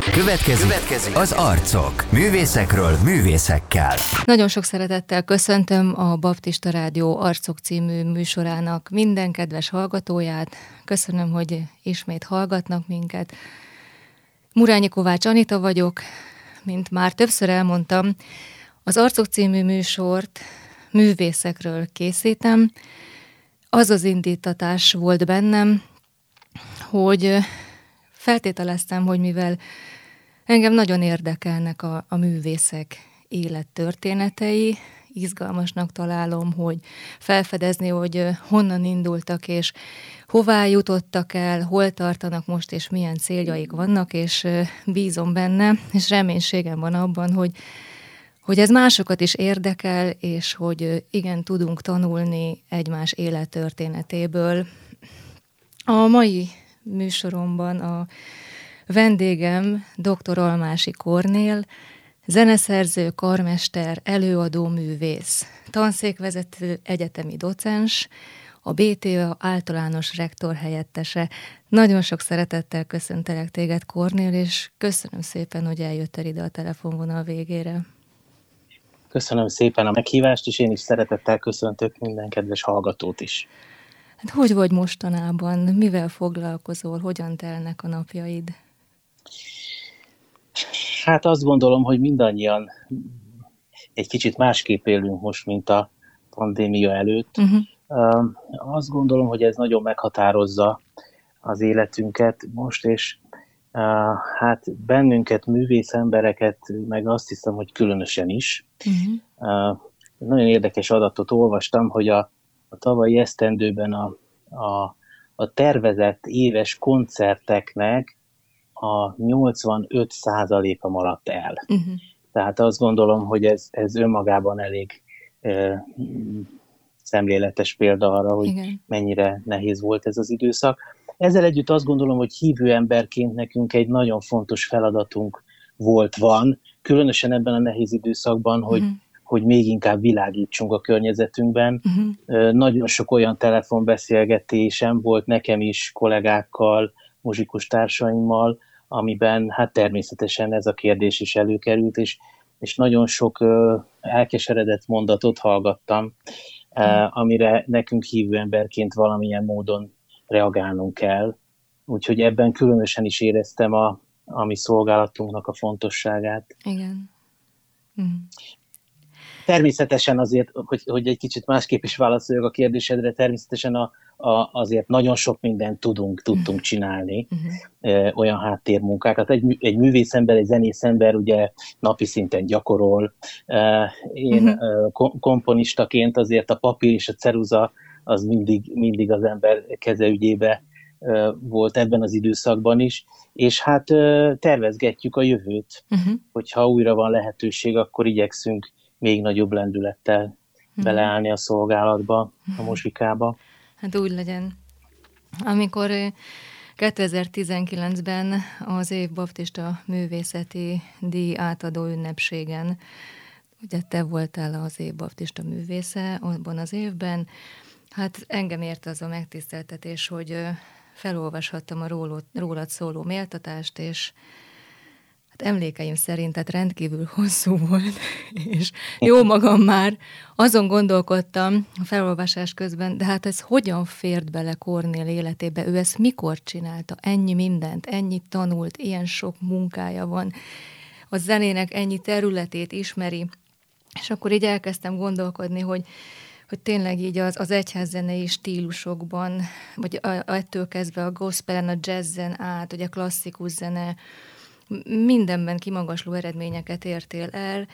Következő, Következő az arcok. Művészekről művészekkel. Nagyon sok szeretettel köszöntöm a Baptista Rádió Arcok című műsorának minden kedves hallgatóját. Köszönöm, hogy ismét hallgatnak minket. Murányi Kovács Anita vagyok, mint már többször elmondtam, az Arcok című műsort művészekről készítem. Az az indítatás volt bennem, hogy feltételeztem, hogy mivel engem nagyon érdekelnek a, a művészek élettörténetei, izgalmasnak találom, hogy felfedezni, hogy honnan indultak, és hová jutottak el, hol tartanak most, és milyen céljaik vannak, és bízom benne, és reménységem van abban, hogy hogy ez másokat is érdekel, és hogy igen, tudunk tanulni egymás élettörténetéből. A mai műsoromban a vendégem dr. Almási Kornél, zeneszerző, karmester, előadó művész, tanszékvezető, egyetemi docens, a BTA általános rektor helyettese. Nagyon sok szeretettel köszöntelek téged, Kornél, és köszönöm szépen, hogy eljöttél ide a telefonvonal végére. Köszönöm szépen a meghívást, és én is szeretettel köszöntök minden kedves hallgatót is. Hát hogy vagy mostanában? Mivel foglalkozol? Hogyan telnek a napjaid? Hát azt gondolom, hogy mindannyian egy kicsit másképp élünk most, mint a pandémia előtt. Uh-huh. Azt gondolom, hogy ez nagyon meghatározza az életünket most, és hát bennünket, művész embereket, meg azt hiszem, hogy különösen is. Uh-huh. Nagyon érdekes adatot olvastam, hogy a, a tavalyi esztendőben a, a, a tervezett éves koncerteknek a 85%-a maradt el. Uh-huh. Tehát azt gondolom, hogy ez, ez önmagában elég e, szemléletes példa arra, hogy Igen. mennyire nehéz volt ez az időszak. Ezzel együtt azt gondolom, hogy hívő emberként nekünk egy nagyon fontos feladatunk volt, van, különösen ebben a nehéz időszakban, hogy, uh-huh. Hogy még inkább világítsunk a környezetünkben. Uh-huh. Nagyon sok olyan telefonbeszélgetésem volt nekem is kollégákkal, muzsikus társaimmal, amiben hát természetesen ez a kérdés is előkerült, és, és nagyon sok uh, elkeseredett mondatot hallgattam, uh, amire nekünk hívő emberként valamilyen módon reagálnunk kell. Úgyhogy ebben különösen is éreztem a, a mi szolgálatunknak a fontosságát. Igen. Mm. Természetesen azért, hogy, hogy egy kicsit másképp is válaszoljak a kérdésedre, természetesen a, a, azért nagyon sok mindent tudunk, tudtunk mhm. csinálni, uh-huh. olyan háttérmunkákat. Egy, egy művészember, egy zenészember ugye napi szinten gyakorol. Én uh-huh. komponistaként azért a papír és a ceruza az mindig, mindig az ember kezeügyébe volt ebben az időszakban is, és hát tervezgetjük a jövőt, uh-huh. hogyha újra van lehetőség, akkor igyekszünk még nagyobb lendülettel uh-huh. beleállni a szolgálatba, a uh-huh. muzsikába. Hát úgy legyen. Amikor 2019-ben az év baptista művészeti díj átadó ünnepségen, ugye te voltál az év baptista művésze abban az évben, hát engem érte az a megtiszteltetés, hogy felolvashattam a rólad szóló méltatást, és hát emlékeim szerint tehát rendkívül hosszú volt, és jó magam már azon gondolkodtam a felolvasás közben, de hát ez hogyan fért bele Kornél életébe? Ő ezt mikor csinálta? Ennyi mindent, ennyit tanult, ilyen sok munkája van, a zenének ennyi területét ismeri, és akkor így elkezdtem gondolkodni, hogy hogy tényleg így az, az egyházzenei stílusokban, vagy ettől kezdve a gospelen, a jazzen át, ugye a klasszikus zene, mindenben kimagasló eredményeket értél el,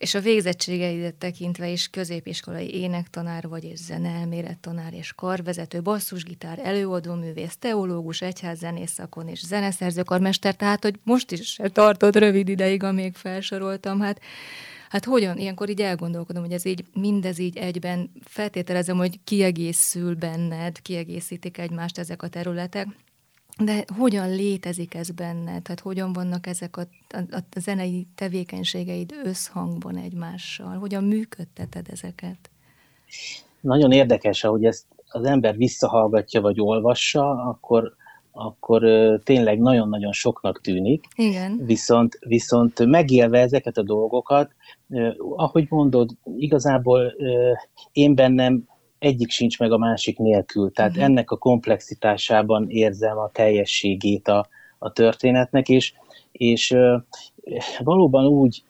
és a végzettségeidet tekintve is középiskolai énektanár vagy, és zeneelmélettanár, és karvezető, basszusgitár, előadó művész, teológus, egyházzenész szakon és zeneszerző karmester, tehát hogy most is tartott rövid ideig, amíg felsoroltam, hát Hát hogyan? Ilyenkor így elgondolkodom, hogy ez így, mindez így egyben feltételezem, hogy kiegészül benned, kiegészítik egymást ezek a területek, de hogyan létezik ez benned? Tehát hogyan vannak ezek a, a, a zenei tevékenységeid összhangban egymással? Hogyan működteted ezeket? Nagyon érdekes, ahogy ezt az ember visszahallgatja vagy olvassa, akkor akkor tényleg nagyon-nagyon soknak tűnik. Igen. Viszont, viszont megélve ezeket a dolgokat, ahogy mondod, igazából én bennem egyik sincs meg a másik nélkül. Tehát uh-huh. ennek a komplexitásában érzem a teljességét a, a történetnek, és, és valóban úgy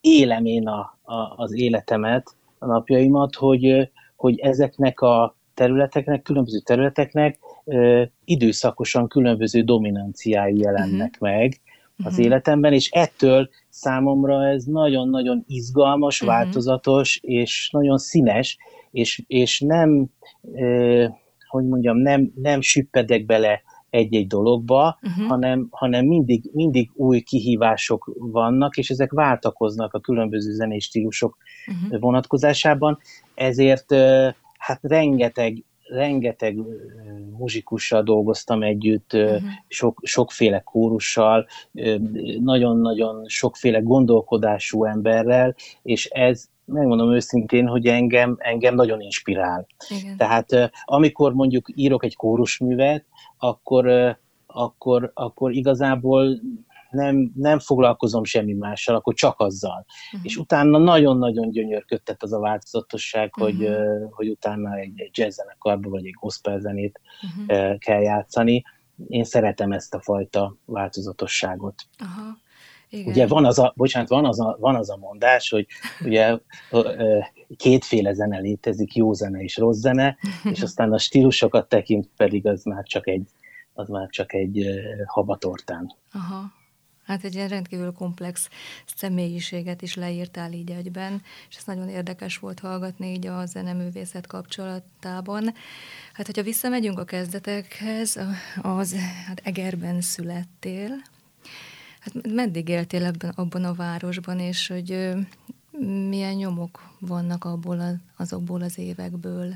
élem én a, a, az életemet, a napjaimat, hogy, hogy ezeknek a területeknek, különböző területeknek ö, időszakosan különböző dominanciái jelennek uh-huh. meg az uh-huh. életemben, és ettől számomra ez nagyon-nagyon izgalmas, uh-huh. változatos, és nagyon színes, és, és nem, ö, hogy mondjam, nem, nem süppedek bele egy-egy dologba, uh-huh. hanem, hanem mindig, mindig új kihívások vannak, és ezek váltakoznak a különböző zenés stílusok uh-huh. vonatkozásában, ezért hát rengeteg, rengeteg muzsikussal dolgoztam együtt, uh-huh. sok, sokféle kórussal, nagyon-nagyon sokféle gondolkodású emberrel, és ez megmondom őszintén, hogy engem, engem nagyon inspirál. Igen. Tehát amikor mondjuk írok egy kórusművet, akkor, akkor, akkor igazából nem, nem foglalkozom semmi mással, akkor csak azzal. Uh-huh. És utána nagyon-nagyon gyönyörködtet az a változatosság, uh-huh. hogy, hogy utána egy, egy jazz zenekarba vagy egy gospel zenét uh-huh. kell játszani. Én szeretem ezt a fajta változatosságot. Uh-huh. Igen. Ugye van az a, bocsánat, van az a, van az a mondás, hogy ugye kétféle zene létezik, jó zene és rossz zene, és aztán a stílusokat tekint pedig az már csak egy, az már csak egy habatortán. Aha. Hát egy ilyen rendkívül komplex személyiséget is leírtál így egyben, és ez nagyon érdekes volt hallgatni így a zeneművészet kapcsolatában. Hát, hogyha visszamegyünk a kezdetekhez, az hát Egerben születtél, Hát meddig éltél ebben, abban a városban, és hogy milyen nyomok vannak abból a, azokból az évekből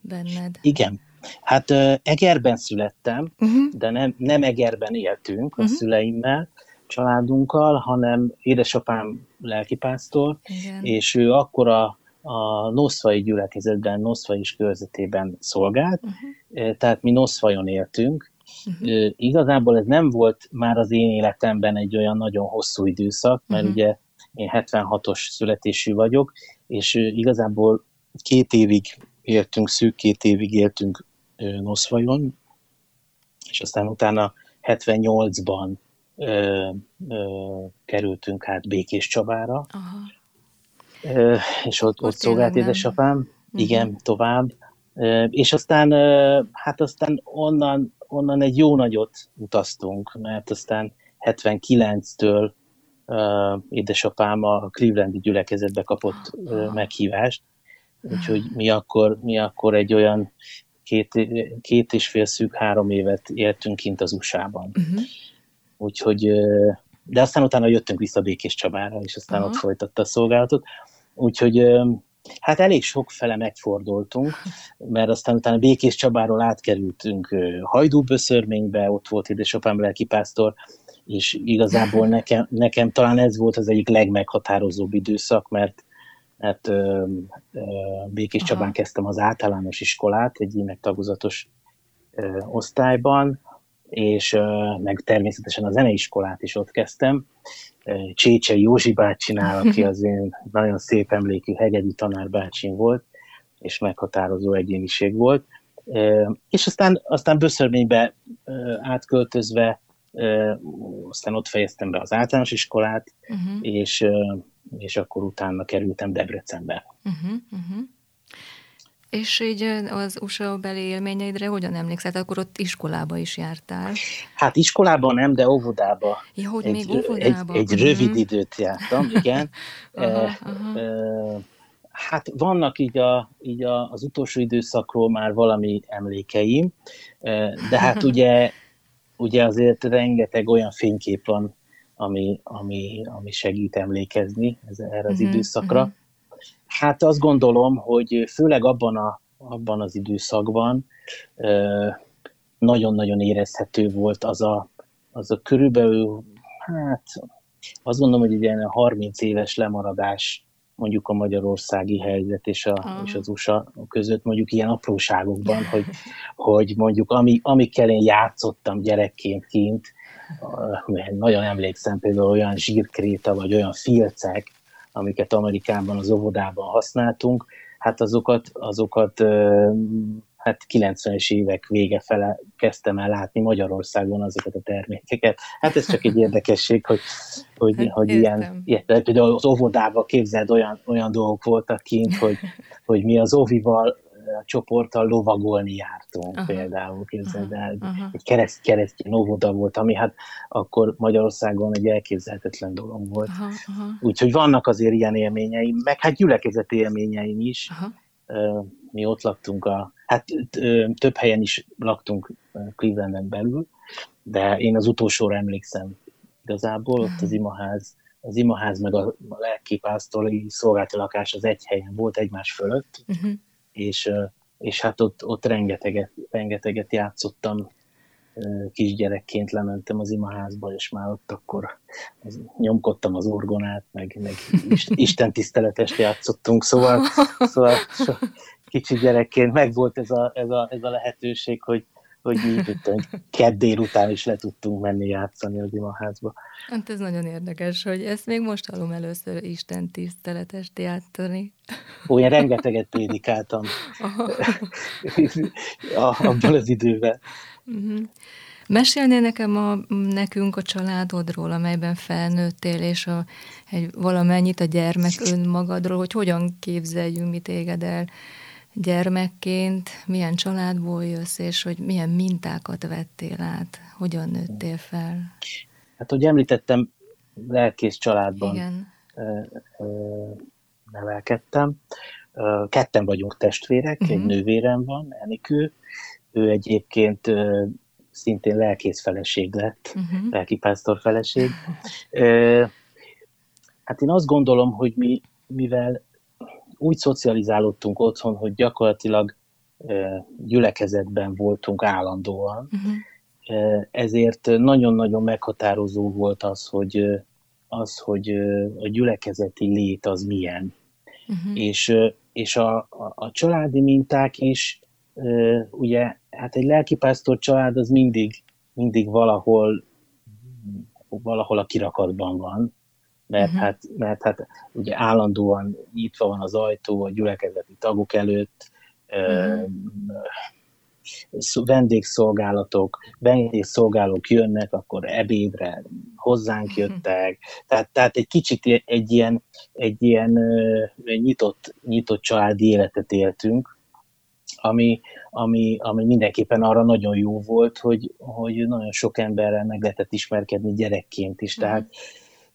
benned? Igen. Hát Egerben születtem, uh-huh. de nem, nem Egerben éltünk uh-huh. a mhm. szüleimmel, családunkkal, hanem édesapám lelkipásztor, Igen. és ő akkor a, a Noszfai gyülekezetben, Noszfai is körzetében szolgált, uh-huh. tehát mi Noszfajon éltünk, Uh-huh. Igazából ez nem volt már az én életemben egy olyan nagyon hosszú időszak, mert uh-huh. ugye én 76-os születésű vagyok, és igazából két évig éltünk, szűk két évig éltünk Noszvajon, és aztán utána 78-ban ö, ö, kerültünk át Békés Csabára, Aha. Ö, és ott, ott szolgált édesapám, uh-huh. igen, tovább, ö, és aztán, ö, hát aztán onnan onnan egy jó nagyot utaztunk, mert aztán 79-től uh, édesapám a Clevelandi gyülekezetbe kapott uh, meghívást, úgyhogy mi akkor, mi akkor egy olyan két, két és fél szűk három évet éltünk kint az USA-ban. Uh-huh. Úgyhogy, de aztán utána jöttünk vissza Békés Csabára, és aztán uh-huh. ott folytatta a szolgálatot. Úgyhogy Hát elég sok fele megfordultunk, mert aztán utána Békés Csabáról átkerültünk Hajdúböszörménybe, ott volt édesapám lelkipásztor, és igazából nekem, nekem talán ez volt az egyik legmeghatározóbb időszak, mert mert ö, ö, Békés Csabán Aha. kezdtem az általános iskolát, egy ének tagozatos ö, osztályban, és meg természetesen a zeneiskolát is ott kezdtem, Csécsei Józsi bácsinál, aki az én nagyon szép emlékű hegedű tanárbácsim volt, és meghatározó egyéniség volt. És aztán, aztán Böszörménybe átköltözve, aztán ott fejeztem be az általános iskolát, uh-huh. és, és akkor utána kerültem Debrecenbe. Uh-huh, uh-huh. És így az USA beli élményeidre hogyan emlékszel? Akkor ott iskolába is jártál. Hát iskolában nem, de óvodába. Ja, hogy egy, még óvodába. Egy, egy uh-huh. rövid időt jártam, igen. aha, aha. E, hát vannak így, a, így a, az utolsó időszakról már valami emlékeim, de hát ugye, ugye azért rengeteg olyan fénykép van, ami, ami, ami segít emlékezni ez, erre az uh-huh, időszakra. Uh-huh. Hát azt gondolom, hogy főleg abban, a, abban az időszakban nagyon-nagyon érezhető volt az a, az a körülbelül, hát azt gondolom, hogy egy ilyen 30 éves lemaradás mondjuk a magyarországi helyzet és, a, uh-huh. és az USA között mondjuk ilyen apróságokban, hogy, hogy mondjuk ami, amikkel én játszottam gyerekként kint, nagyon emlékszem például olyan zsírkréta, vagy olyan filcek, amiket Amerikában az óvodában használtunk, hát azokat, azokat hát 90-es évek vége fele kezdtem el látni Magyarországon azokat a termékeket. Hát ez csak egy érdekesség, hogy, hogy, hát, hogy ilyen, ilyen, például az óvodában képzeld, olyan, olyan dolgok voltak kint, hogy, hogy mi az óvival a csoporttal lovagolni jártunk aha. például, képzeld el. Aha. Egy kereszt, keresztény óvoda volt, ami hát akkor Magyarországon egy elképzelhetetlen dolog volt. Aha, aha. Úgyhogy vannak azért ilyen élményeim, meg hát gyülekezeti élményeim is. Aha. Mi ott laktunk a, hát több helyen is laktunk Clevelanden belül, de én az utolsóra emlékszem igazából, ott az imaház, az imaház meg a lelkipásztori szolgálati lakás az egy helyen volt egymás fölött, uh-huh és, és hát ott, ott rengeteget, rengeteget játszottam. Kisgyerekként lementem az imaházba, és már ott akkor nyomkodtam az orgonát, meg, meg Isten tiszteletest játszottunk, szóval, szóval kicsi gyerekként megvolt ez a, ez a, ez a lehetőség, hogy, hogy mi tudtam, kedd délután is le tudtunk menni játszani az imaházba. Hát ez nagyon érdekes, hogy ezt még most hallom először Isten tiszteletest játszani. Ó, én rengeteget prédikáltam abban az időben. Uh-huh. Mesélnél nekem a, nekünk a családodról, amelyben felnőttél, és a, egy, valamennyit a gyermek önmagadról, hogy hogyan képzeljünk mi téged el gyermekként, milyen családból jössz, és hogy milyen mintákat vettél át, hogyan nőttél fel? Hát, hogy említettem, lelkész családban Igen. nevelkedtem. Ketten vagyunk testvérek, uh-huh. egy nővérem van, Enikő. Ő egyébként szintén lelkész feleség lett, uh-huh. lelkipásztor feleség. Hát én azt gondolom, hogy mi, mivel úgy szocializálódtunk otthon, hogy gyakorlatilag gyülekezetben voltunk állandóan, uh-huh. ezért nagyon-nagyon meghatározó volt az, hogy, az, hogy a gyülekezeti lét az milyen. Uh-huh. És, és a, a, a családi minták is, ugye, hát egy lelkipásztor család az mindig, mindig valahol, valahol a kirakatban van, mert, uh-huh. hát, mert hát ugye állandóan nyitva van az ajtó a gyülekezeti tagok előtt, uh-huh. vendégszolgálatok, vendégszolgálók jönnek, akkor ebédre hozzánk mhm. jöttek, uh-huh. tehát, tehát egy kicsit egy ilyen, egy ilyen nyitott, nyitott családi életet éltünk, ami, ami, ami mindenképpen arra nagyon jó volt, hogy, hogy nagyon sok emberrel meg lehetett ismerkedni gyerekként is, uh-huh.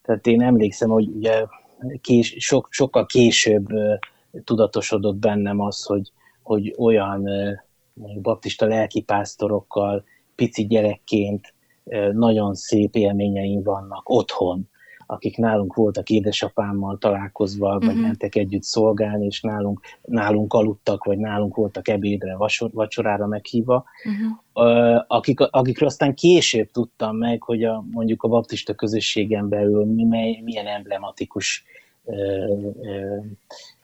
Tehát én emlékszem, hogy ugye kés, sok, sokkal később tudatosodott bennem az, hogy, hogy olyan baptista lelkipásztorokkal pici gyerekként nagyon szép élményeim vannak otthon, akik nálunk voltak édesapámmal találkozva, vagy uh-huh. mentek együtt szolgálni, és nálunk, nálunk aludtak, vagy nálunk voltak ebédre, vasor, vacsorára meghívva, uh-huh. akik, akikről aztán később tudtam meg, hogy a, mondjuk a baptista közösségen belül mi, milyen emblematikus ö, ö,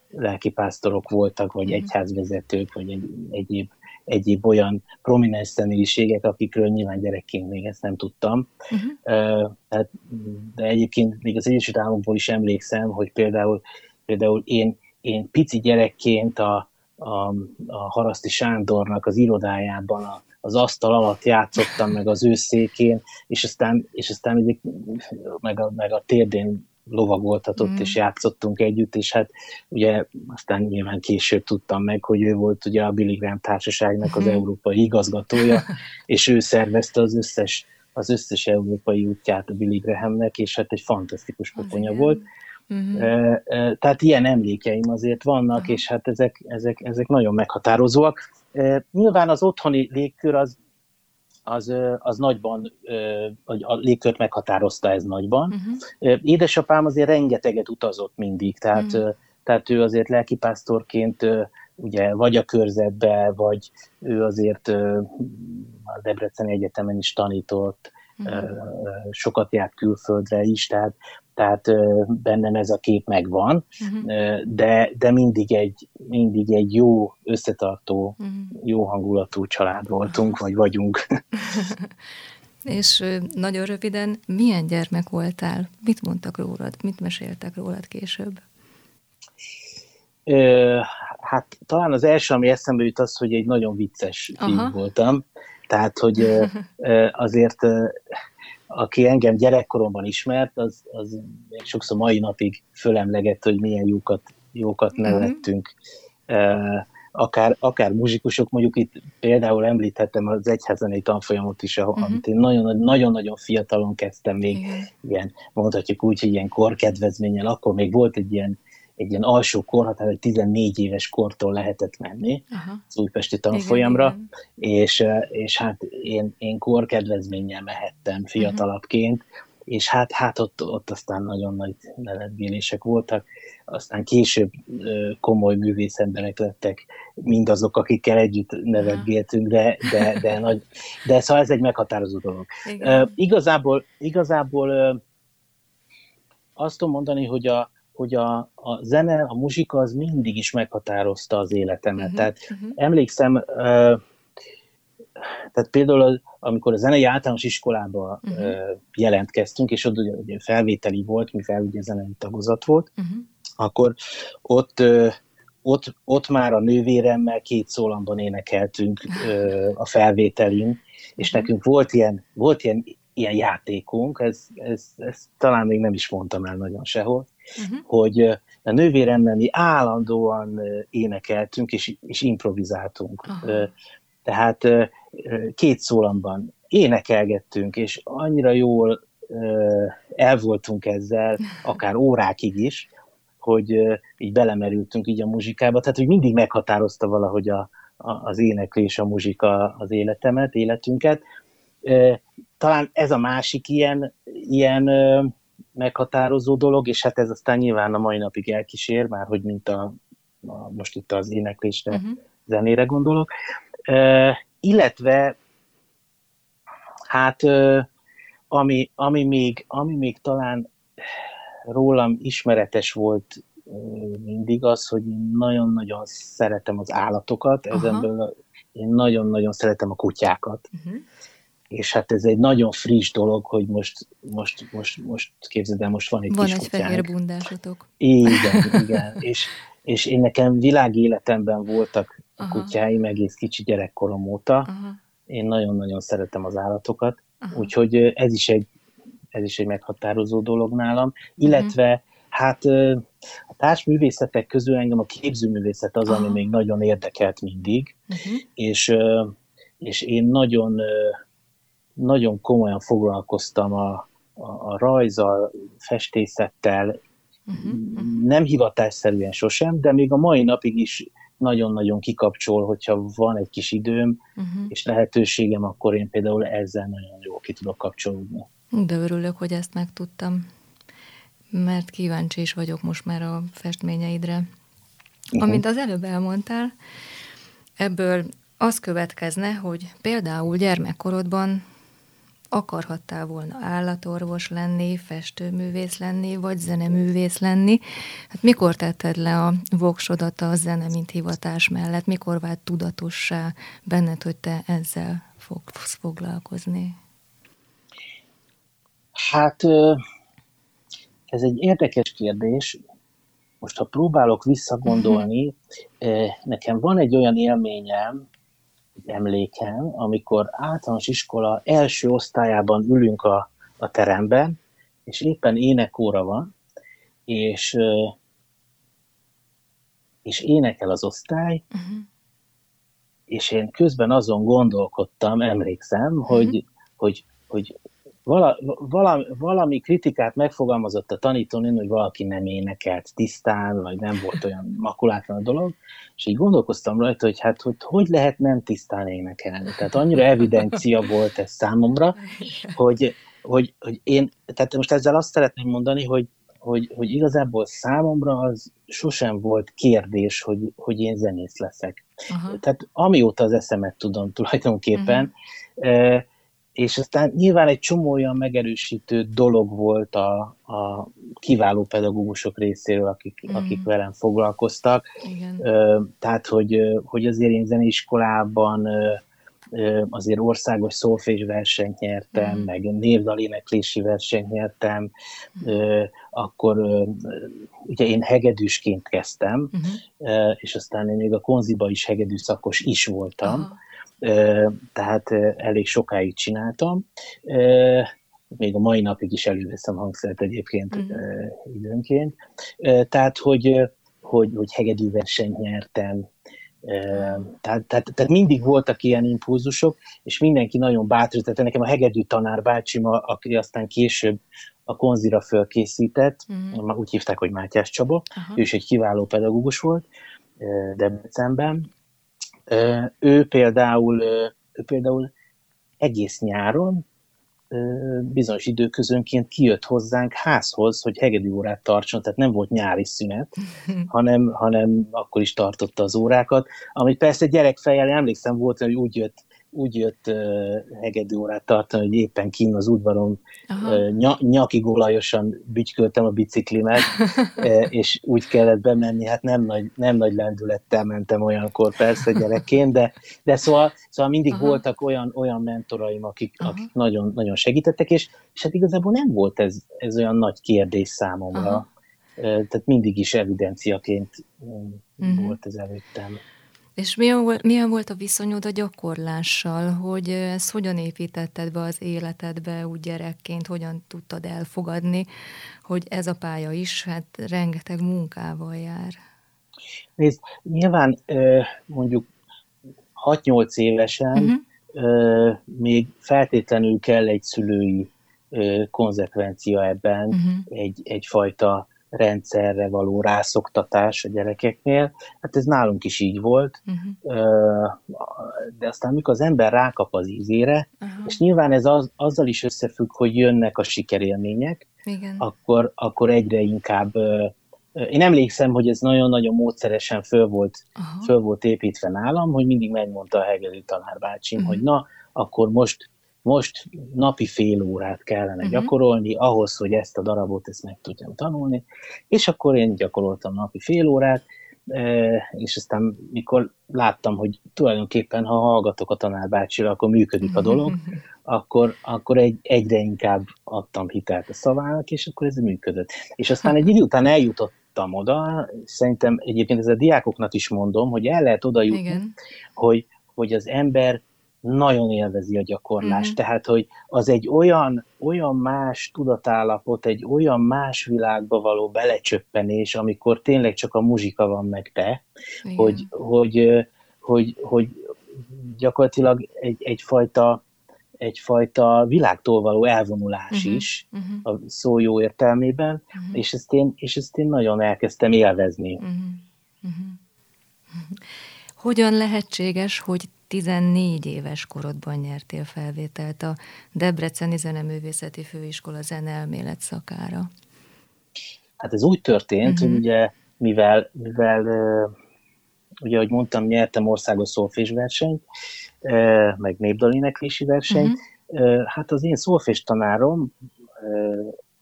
lelkipásztorok voltak, vagy uh-huh. egyházvezetők, vagy egy, egyéb egyéb olyan prominens személyiségek, akikről nyilván gyerekként még ezt nem tudtam. Uh-huh. Uh, de egyébként még az Egyesült Államokból is emlékszem, hogy például, például én, én pici gyerekként a, a, a Haraszti Sándornak az irodájában a, az asztal alatt játszottam meg az ő székén, és aztán, és aztán meg, a, meg a térdén lovagoltatott, mm. és játszottunk együtt, és hát ugye aztán nyilván később tudtam meg, hogy ő volt ugye a Billy Graham társaságnak az mm. európai igazgatója, és ő szervezte az összes, az összes európai útját a Billy Grahamnek, és hát egy fantasztikus pokonya volt. Mm-hmm. Tehát ilyen emlékeim azért vannak, Aha. és hát ezek, ezek, ezek nagyon meghatározóak. Nyilván az otthoni légkör az az, az nagyban, vagy a légkört meghatározta ez nagyban. Uh-huh. Édesapám azért rengeteget utazott mindig, tehát, uh-huh. tehát ő azért lelkipásztorként ugye vagy a körzetbe, vagy ő azért a Debreceni Egyetemen is tanított, uh-huh. sokat járt külföldre is, tehát, tehát bennem ez a kép megvan, uh-huh. de, de mindig, egy, mindig egy jó, összetartó, uh-huh. jó hangulatú család voltunk, vagy vagyunk. És nagyon röviden, milyen gyermek voltál? Mit mondtak rólad? Mit meséltek rólad később? Ö, hát talán az első, ami eszembe jut, az, hogy egy nagyon vicces fiú voltam. Tehát, hogy azért aki engem gyerekkoromban ismert, az, az sokszor mai napig fölemlegett, hogy milyen jókat, jókat mhm. nevettünk. Uh-huh. Akár, akár muzsikusok, mondjuk itt például említettem az egyházani tanfolyamot is, ahol uh-huh. amit én nagyon-nagyon fiatalon kezdtem még, uh-huh. ilyen, mondhatjuk úgy, hogy ilyen korkedvezménnyel, akkor még volt egy ilyen egy ilyen alsó korhatár, hogy 14 éves kortól lehetett menni Aha. az újpesti tanfolyamra, igen, igen. És, és hát én, én korkedvezménnyel mehettem fiatalabbként, uh-huh. és hát, hát ott, ott aztán nagyon nagy nevetgélések voltak, aztán később komoly művészemberek lettek mindazok, akikkel együtt nevetgéltünk, de, de, de, nagy, de szóval ez egy meghatározó dolog. Igen. Uh, igazából, igazából uh, azt tudom mondani, hogy a, hogy a, a zene, a muzsika az mindig is meghatározta az életemet. Uh-huh, Tehát uh-huh. emlékszem, uh, tehát például amikor a zenei általános iskolába uh-huh. uh, jelentkeztünk, és ott ugye felvételi volt, mivel ugye zenei tagozat volt, uh-huh. akkor ott uh, ott, ott már a nővéremmel két szólamban énekeltünk ö, a felvételin, és nekünk volt ilyen, volt ilyen, ilyen játékunk, ez, ez, ez talán még nem is mondtam el nagyon sehol, uh-huh. hogy a nővéremmel mi állandóan énekeltünk és, és improvizáltunk. Uh-huh. Tehát két szólamban énekelgettünk, és annyira jól el voltunk ezzel, akár órákig is, hogy így belemerültünk így a muzsikába, tehát hogy mindig meghatározta valahogy a, a, az éneklés, a muzsika az életemet, életünket. Talán ez a másik ilyen, ilyen meghatározó dolog, és hát ez aztán nyilván a mai napig elkísér, már hogy mint a, a most itt az éneklésre, uh-huh. zenére gondolok. Uh, illetve hát uh, ami, ami, még, ami még talán rólam ismeretes volt uh, mindig az, hogy én nagyon-nagyon szeretem az állatokat, ezenből én nagyon-nagyon szeretem a kutyákat. Uh-huh és hát ez egy nagyon friss dolog, hogy most, most, most, most képzeld el, most van egy van kis egy fehér bundásotok. Igen, igen, és, és én nekem világéletemben voltak a Aha. kutyáim egész kicsi gyerekkorom óta. Aha. Én nagyon-nagyon szeretem az állatokat, Aha. úgyhogy ez is egy ez is egy meghatározó dolog nálam, illetve uh-huh. hát a társművészetek közül engem a képzőművészet az, ami még nagyon érdekelt mindig, uh-huh. és, és én nagyon nagyon komolyan foglalkoztam a, a, a rajzal, festészettel, uh-huh. nem hivatásszerűen sosem, de még a mai napig is nagyon-nagyon kikapcsol, hogyha van egy kis időm uh-huh. és lehetőségem, akkor én például ezzel nagyon jól ki tudok kapcsolódni. De örülök, hogy ezt megtudtam, mert kíváncsi is vagyok most már a festményeidre. Uh-huh. Amint az előbb elmondtál, ebből az következne, hogy például gyermekkorodban akarhattál volna állatorvos lenni, festőművész lenni, vagy zeneművész lenni. Hát mikor tetted le a voksodat a zene, mint hivatás mellett? Mikor vált tudatossá benned, hogy te ezzel fogsz foglalkozni? Hát ez egy érdekes kérdés. Most, ha próbálok visszagondolni, mhm. nekem van egy olyan élményem, emlékem, amikor általános iskola első osztályában ülünk a, a teremben, és éppen énekóra van, és, és énekel az osztály, uh-huh. és én közben azon gondolkodtam, emlékszem, uh-huh. hogy, hogy, hogy vala, valami, valami kritikát megfogalmazott a tanítónőn, hogy valaki nem énekelt tisztán, vagy nem volt olyan makulátlan a dolog, és így gondolkoztam rajta, hogy hát hogy, hogy lehet nem tisztán énekelni. Tehát annyira evidencia volt ez számomra, hogy, hogy, hogy én, tehát most ezzel azt szeretném mondani, hogy, hogy, hogy igazából számomra az sosem volt kérdés, hogy, hogy én zenész leszek. Aha. Tehát amióta az eszemet tudom tulajdonképpen, uh-huh és aztán nyilván egy csomó olyan megerősítő dolog volt a, a kiváló pedagógusok részéről, akik, mm. akik velem foglalkoztak. Igen. Tehát, hogy, hogy azért én zeneiskolában azért országos szólfés versenyt nyertem, mm. meg névdaléneklési versenyt nyertem, mm. akkor ugye én hegedűsként kezdtem, mm. és aztán én még a konziba is hegedű szakos is voltam, Aha. Tehát elég sokáig csináltam. Még a mai napig is előveszem hangszert egyébként mm. időnként. Tehát, hogy, hogy, hogy hegedű versenyt nyertem, tehát, tehát, tehát mindig voltak ilyen impulzusok, és mindenki nagyon bátorított. Nekem a hegedű tanár bácsim, aki aztán később a konzira fölkészített, uh-huh. úgy hívták, hogy Mátyás Csaba, uh-huh. ő is egy kiváló pedagógus volt Debrecenben. Ő például, ő például egész nyáron bizonyos időközönként kijött hozzánk házhoz, hogy hegedű órát tartson, tehát nem volt nyári szünet, hanem, hanem akkor is tartotta az órákat, amit persze gyerekfejjel emlékszem volt, hogy úgy jött úgy jött uh, hegedű órát tartani, hogy éppen kín az udvaron uh, ny- nyakig olajosan bütyköltem a biciklimet, uh, és úgy kellett bemenni, hát nem nagy, nem nagy lendülettel mentem olyankor persze gyerekként, de, de szóval, szóval mindig Aha. voltak olyan, olyan mentoraim, akik, akik nagyon, nagyon segítettek, és, és hát igazából nem volt ez, ez olyan nagy kérdés számomra. Aha. Tehát mindig is evidenciaként uh-huh. volt ez előttem. És milyen volt, milyen volt a viszonyod a gyakorlással, hogy ezt hogyan építetted be az életedbe úgy gyerekként, hogyan tudtad elfogadni, hogy ez a pálya is hát rengeteg munkával jár? Nézd, nyilván mondjuk 6-8 évesen uh-huh. még feltétlenül kell egy szülői konzekvencia ebben, uh-huh. egy, egyfajta rendszerre való rászoktatás a gyerekeknél. Hát ez nálunk is így volt, uh-huh. de aztán mikor az ember rákap az ízére, uh-huh. és nyilván ez az, azzal is összefügg, hogy jönnek a sikerélmények, Igen. Akkor, akkor egyre inkább én emlékszem, hogy ez nagyon-nagyon módszeresen föl volt, föl volt építve nálam, hogy mindig megmondta a hegedű tanárbácsim, uh-huh. hogy na, akkor most most napi fél órát kellene uh-huh. gyakorolni ahhoz, hogy ezt a darabot ezt meg tudjam tanulni, és akkor én gyakoroltam napi fél órát, e, és aztán mikor láttam, hogy tulajdonképpen ha hallgatok a tanárbácsira, akkor működik a dolog, akkor, akkor egy, egyre inkább adtam hitelt a szavának, és akkor ez működött. És aztán egy idő után eljutottam oda, szerintem egyébként ez a diákoknak is mondom, hogy el lehet oda jutni, hogy, hogy az ember nagyon élvezi a gyakorlást. Mm-hmm. Tehát, hogy az egy olyan, olyan más tudatállapot, egy olyan más világba való belecsöppenés, amikor tényleg csak a muzsika van meg te, hogy, hogy, hogy, hogy gyakorlatilag egy, egyfajta egyfajta világtól való elvonulás uh-huh, is, uh-huh. a szó jó értelmében, uh-huh. és, ezt én, és ezt én nagyon elkezdtem élvezni. Uh-huh, uh-huh. Hogyan lehetséges, hogy 14 éves korodban nyertél felvételt a Debreceni Zeneművészeti Főiskola zeneelmélet szakára. Hát ez úgy történt, uh-huh. hogy ugye, mivel, mivel ugye, ahogy mondtam, nyertem országos szólfés versenyt, meg népdaléneklési versenyt, uh-huh. hát az én szólfés tanárom,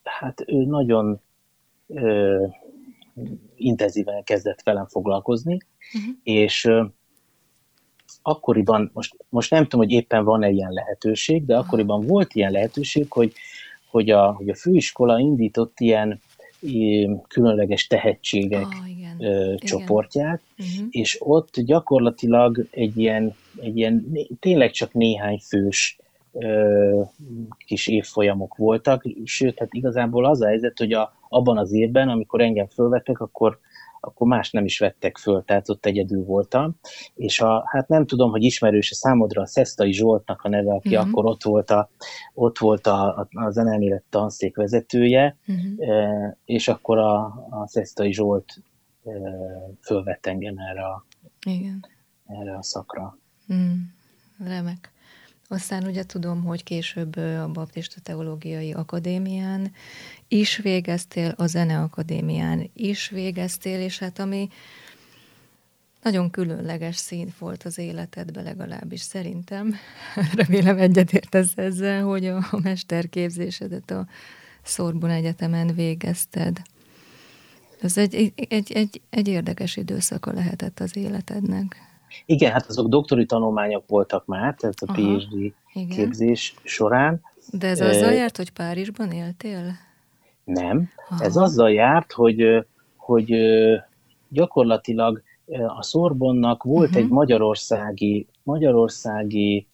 hát ő nagyon intenzíven kezdett velem foglalkozni, uh-huh. és akkoriban, most, most nem tudom, hogy éppen van-e ilyen lehetőség, de akkoriban volt ilyen lehetőség, hogy, hogy, a, hogy a főiskola indított ilyen különleges tehetségek oh, igen. Csoportját, Uh-huh. és ott gyakorlatilag egy ilyen, egy ilyen tényleg csak néhány fős kis évfolyamok voltak, sőt, hát igazából az a helyzet, hogy a, abban az évben, amikor engem fölvettek, akkor akkor más nem is vettek föl, tehát ott egyedül voltam, és a, hát nem tudom, hogy ismerős a számodra a Szesztai Zsoltnak a neve, aki uh-huh. akkor ott volt a, ott volt a, a, a zenelmélet tanszék vezetője, uh-huh. és akkor a, a Szesztai Zsolt e, fölvett engem erre a, Igen. erre a szakra. Mm, remek. Aztán ugye tudom, hogy később a Baptista Teológiai Akadémián is végeztél, a Zeneakadémián is végeztél, és hát ami nagyon különleges szín volt az életedben legalábbis szerintem. Remélem egyetértesz ezzel, hogy a mesterképzésedet a Szorbon Egyetemen végezted. Ez egy, egy, egy, egy érdekes időszaka lehetett az életednek. Igen, hát azok doktori tanulmányok voltak már, tehát a Aha, PhD igen. képzés során. De ez azzal járt, hogy Párizsban éltél? Nem. Aha. Ez azzal járt, hogy, hogy gyakorlatilag a Szorbonnak volt uh-huh. egy magyarországi, magyarországi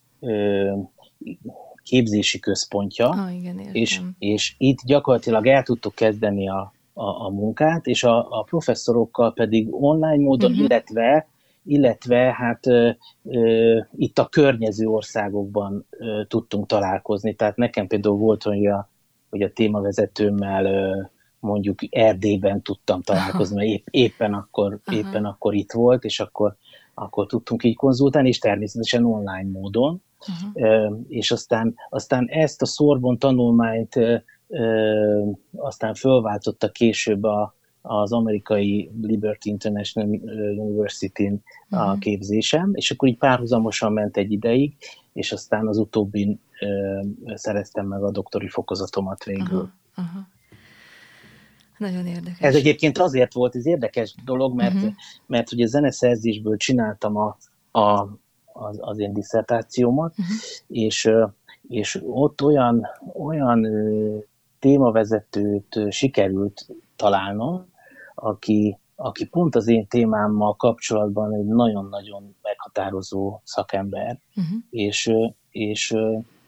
képzési központja, ah, igen, és, és itt gyakorlatilag el tudtuk kezdeni a, a, a munkát, és a, a professzorokkal pedig online módon, uh-huh. illetve illetve hát ö, ö, itt a környező országokban ö, tudtunk találkozni. Tehát nekem például volt, hogy a, hogy a témavezetőmmel ö, mondjuk Erdélyben tudtam találkozni, mert épp, éppen, akkor, Aha. éppen akkor itt volt, és akkor, akkor tudtunk így konzultálni, és természetesen online módon. Uh-huh. És aztán, aztán ezt a Szorbon tanulmányt aztán fölváltotta később a, az amerikai Liberty International University-n a uh-huh. képzésem, és akkor így párhuzamosan ment egy ideig, és aztán az utóbbin szereztem meg a doktori fokozatomat végül. Uh-huh. Uh-huh. Nagyon érdekes. Ez egyébként azért volt ez érdekes dolog, mert, uh-huh. mert ugye zeneszerzésből csináltam a, a, az, az én diszertációmat, uh-huh. és, és ott olyan, olyan témavezetőt sikerült találnom, aki, aki pont az én témámmal kapcsolatban egy nagyon-nagyon meghatározó szakember, uh-huh. és, és,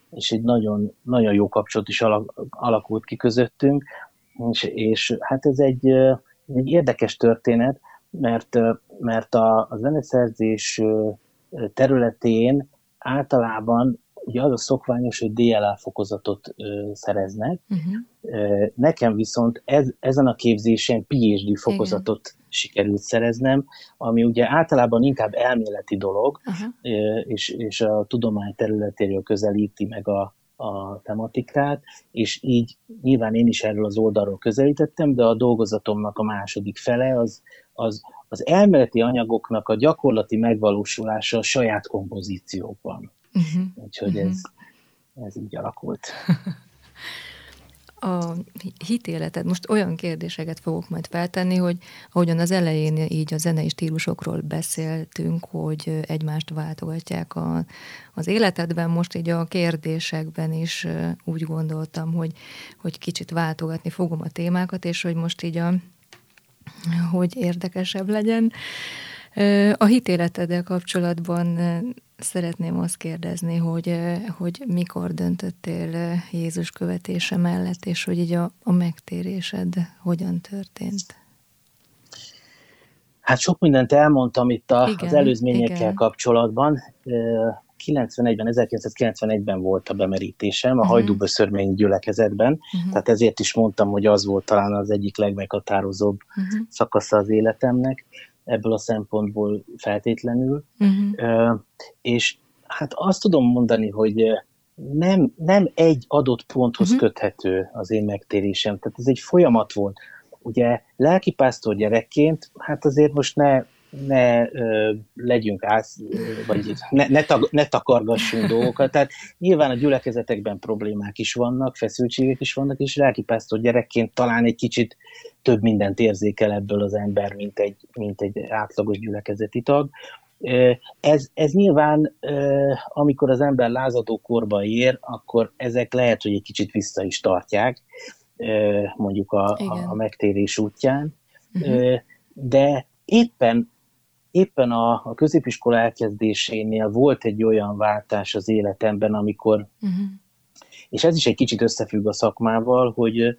és egy nagyon, nagyon jó kapcsolat is alakult ki közöttünk, és, és hát ez egy, egy érdekes történet, mert, mert a, a zeneszerzés területén általában ugye az a szokványos, hogy DLA fokozatot ö, szereznek. Uh-huh. Nekem viszont ez, ezen a képzésen PhD fokozatot Igen. sikerült szereznem, ami ugye általában inkább elméleti dolog, uh-huh. és, és a tudomány területéről közelíti meg a, a tematikát, és így nyilván én is erről az oldalról közelítettem, de a dolgozatomnak a második fele az, az, az elméleti anyagoknak a gyakorlati megvalósulása a saját kompozíciókban. Uh-huh. Úgyhogy uh-huh. ez, ez így alakult. a hitéleted, most olyan kérdéseket fogok majd feltenni, hogy ahogyan az elején így a zenei stílusokról beszéltünk, hogy egymást váltogatják a, az életedben, most így a kérdésekben is úgy gondoltam, hogy, hogy kicsit váltogatni fogom a témákat, és hogy most így a hogy érdekesebb legyen. A hitéleteddel kapcsolatban szeretném azt kérdezni, hogy, hogy mikor döntöttél Jézus követése mellett, és hogy így a, a megtérésed hogyan történt? Hát sok mindent elmondtam itt a, igen, az előzményekkel igen. kapcsolatban. 91-ben, 1991-ben volt a bemerítésem a uh-huh. hajdúböszörmény gyülekezetben, uh-huh. tehát ezért is mondtam, hogy az volt talán az egyik legmeghatározóbb uh-huh. szakasza az életemnek ebből a szempontból feltétlenül. Uh-huh. És hát azt tudom mondani, hogy nem, nem egy adott ponthoz uh-huh. köthető az én megtérésem, tehát ez egy folyamat volt. Ugye lelkipásztor gyerekként, hát azért most ne ne ö, legyünk ász, vagy ne, ne, tag, ne takargassunk dolgokat. Tehát nyilván a gyülekezetekben problémák is vannak, feszültségek is vannak, és lelkipásztor gyerekként talán egy kicsit több mindent érzékel ebből az ember, mint egy, mint egy átlagos gyülekezeti tag. Ez, ez nyilván, amikor az ember lázadó korba ér, akkor ezek lehet, hogy egy kicsit vissza is tartják, mondjuk a, a, a megtérés útján, uh-huh. de éppen éppen a, a középiskola elkezdésénél volt egy olyan váltás az életemben, amikor, uh-huh. és ez is egy kicsit összefügg a szakmával, hogy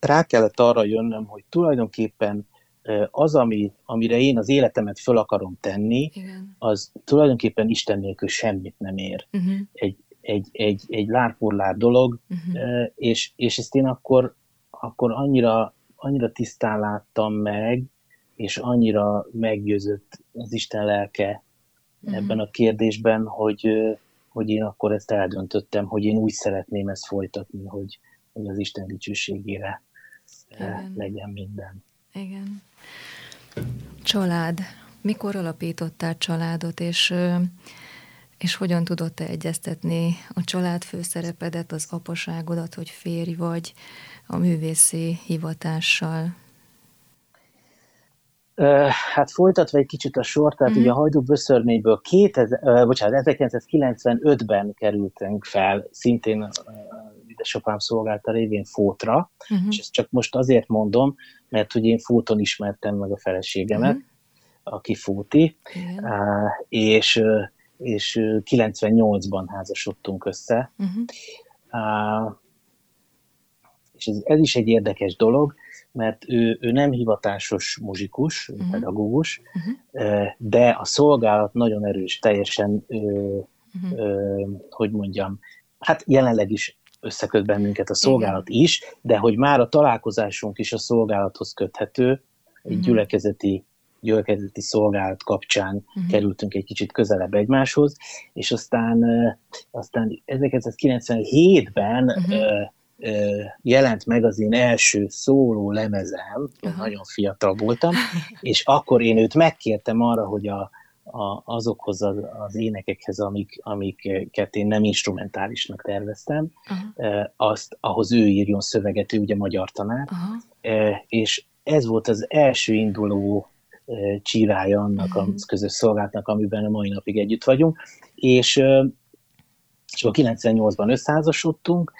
rá kellett arra jönnöm, hogy tulajdonképpen az, ami, amire én az életemet föl akarom tenni, Igen. az tulajdonképpen Isten nélkül semmit nem ér. Uh-huh. Egy, egy, egy, egy lárpurlár dolog, uh-huh. és, és ezt én akkor, akkor annyira, annyira tisztán láttam meg, és annyira meggyőzött az Isten lelke mm. ebben a kérdésben, hogy, hogy én akkor ezt eldöntöttem, hogy én úgy szeretném ezt folytatni, hogy, hogy az Isten dicsőségére Igen. legyen minden. Igen. Család. Mikor alapítottál családot, és És hogyan tudod te egyeztetni a család főszerepedet, az apaságodat, hogy férj vagy a művészi hivatással? Hát folytatva egy kicsit a sort, tehát mm-hmm. ugye a Hajdú Böszörményből 2000, bocsánat, 1995-ben kerültünk fel, szintén édesapám szolgálta révén Fótra, uh-huh. és ezt csak most azért mondom, mert hogy én Fóton ismertem meg a feleségemet, uh-huh. aki Fóti, uh, és, és 98-ban házasodtunk össze. Uh, és ez, ez is egy érdekes dolog, mert ő, ő nem hivatásos muzsikus, uh-huh. pedagógus, uh-huh. de a szolgálat nagyon erős, teljesen, uh-huh. hogy mondjam, hát jelenleg is összeköt bennünket a szolgálat Igen. is, de hogy már a találkozásunk is a szolgálathoz köthető, egy uh-huh. gyülekezeti gyülekezeti szolgálat kapcsán uh-huh. kerültünk egy kicsit közelebb egymáshoz, és aztán, aztán 1997-ben uh-huh. Jelent meg az én első szóló lemezem, uh-huh. nagyon fiatal voltam, és akkor én őt megkértem arra, hogy a, a, azokhoz az, az énekekhez, amik, amiket én nem instrumentálisnak terveztem, uh-huh. azt, ahhoz ő írjon szöveget, ő ugye magyar tanár, uh-huh. és ez volt az első induló csírája annak uh-huh. a közös szolgálatnak, amiben a mai napig együtt vagyunk, és, és a 98-ban összeházasodtunk,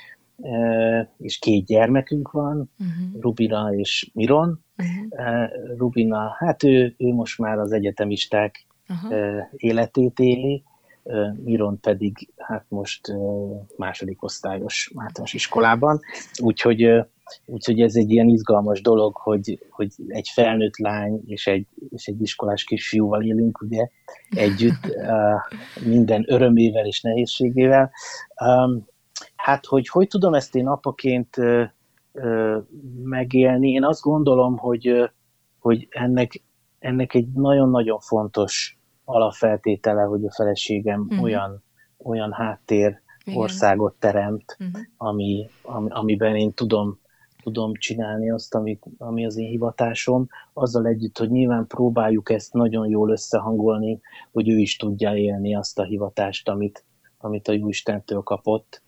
és két gyermekünk van, uh-huh. Rubina és Miron. Uh-huh. Rubina, hát ő, ő most már az egyetemisták Aha. életét éli, Miron pedig hát most második osztályos általános iskolában, úgyhogy, úgyhogy ez egy ilyen izgalmas dolog, hogy, hogy egy felnőtt lány és egy, és egy iskolás kisfiúval élünk ugye együtt, minden örömével és nehézségével. Hát, hogy hogy tudom ezt én apaként megélni, én azt gondolom, hogy, hogy ennek, ennek egy nagyon-nagyon fontos alapfeltétele, hogy a feleségem uh-huh. olyan, olyan háttér Igen. országot teremt, uh-huh. ami, ami, amiben én tudom, tudom csinálni azt, ami, ami az én hivatásom, azzal együtt, hogy nyilván próbáljuk ezt nagyon jól összehangolni, hogy ő is tudja élni azt a hivatást, amit, amit a Jóistentől kapott.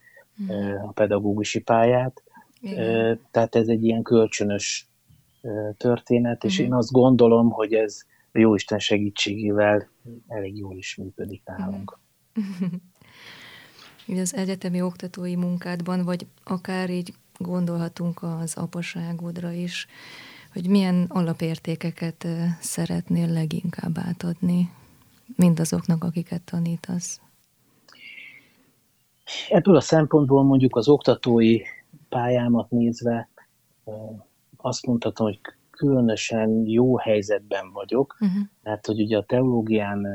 A pedagógusi pályát. Igen. Tehát ez egy ilyen kölcsönös történet, és uh-huh. én azt gondolom, hogy ez Jóisten segítségével elég jól is működik nálunk. az egyetemi oktatói munkádban, vagy akár így gondolhatunk az apaságodra is, hogy milyen alapértékeket szeretnél leginkább átadni mindazoknak, akiket tanítasz? Ebből a szempontból mondjuk az oktatói pályámat nézve azt mondhatom, hogy különösen jó helyzetben vagyok, uh-huh. mert hogy ugye a teológián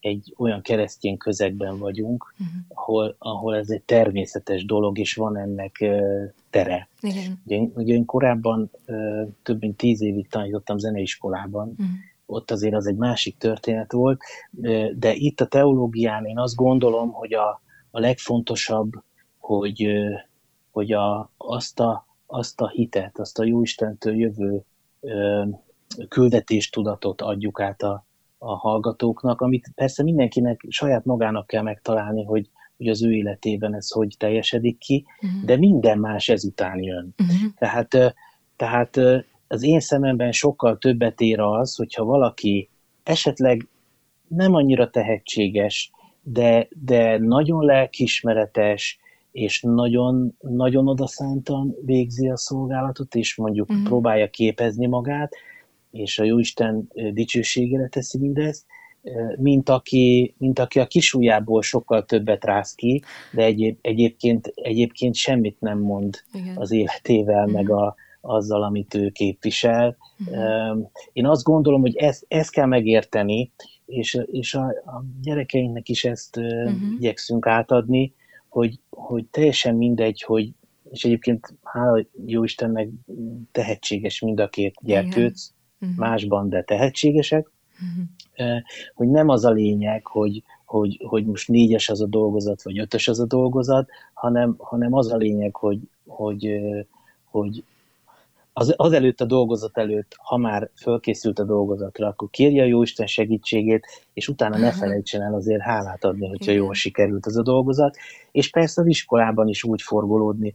egy olyan keresztény közegben vagyunk, uh-huh. ahol, ahol ez egy természetes dolog, és van ennek uh, tere. Igen. Ugye, ugye én korábban uh, több mint tíz évig tanítottam zeneiskolában, uh-huh. ott azért az egy másik történet volt, uh, de itt a teológián én azt gondolom, hogy a, a legfontosabb, hogy, hogy a, azt a azt a hitet, azt a Jóistentől jövő küldetéstudatot adjuk át a, a hallgatóknak, amit persze mindenkinek saját magának kell megtalálni, hogy, hogy az ő életében ez hogy teljesedik ki, uh-huh. de minden más ezután jön. Uh-huh. Tehát, tehát az én szememben sokkal többet ér az, hogyha valaki esetleg nem annyira tehetséges, de, de nagyon lelkismeretes, és nagyon, nagyon odaszántan végzi a szolgálatot, és mondjuk uh-huh. próbálja képezni magát, és a Jóisten dicsőségére teszi mindezt, mint aki, mint aki a kisujjából sokkal többet rász ki, de egyéb, egyébként, egyébként semmit nem mond Igen. az életével, uh-huh. meg a, azzal, amit ő képvisel. Uh-huh. Én azt gondolom, hogy ezt, ezt kell megérteni, és, és a, a gyerekeinknek is ezt uh-huh. igyekszünk átadni, hogy, hogy teljesen mindegy, hogy és egyébként hála jó Istennek tehetséges mind a két gyerkőc, uh-huh. másban, de tehetségesek, uh-huh. hogy nem az a lényeg, hogy, hogy, hogy most négyes az a dolgozat, vagy ötös az a dolgozat, hanem, hanem az a lényeg, hogy, hogy, hogy az, az előtt a dolgozat előtt, ha már fölkészült a dolgozatra, akkor kérje a Jóisten segítségét, és utána ne felejtsen el azért hálát adni, hogyha Igen. jól sikerült az a dolgozat. És persze az iskolában is úgy forgolódni.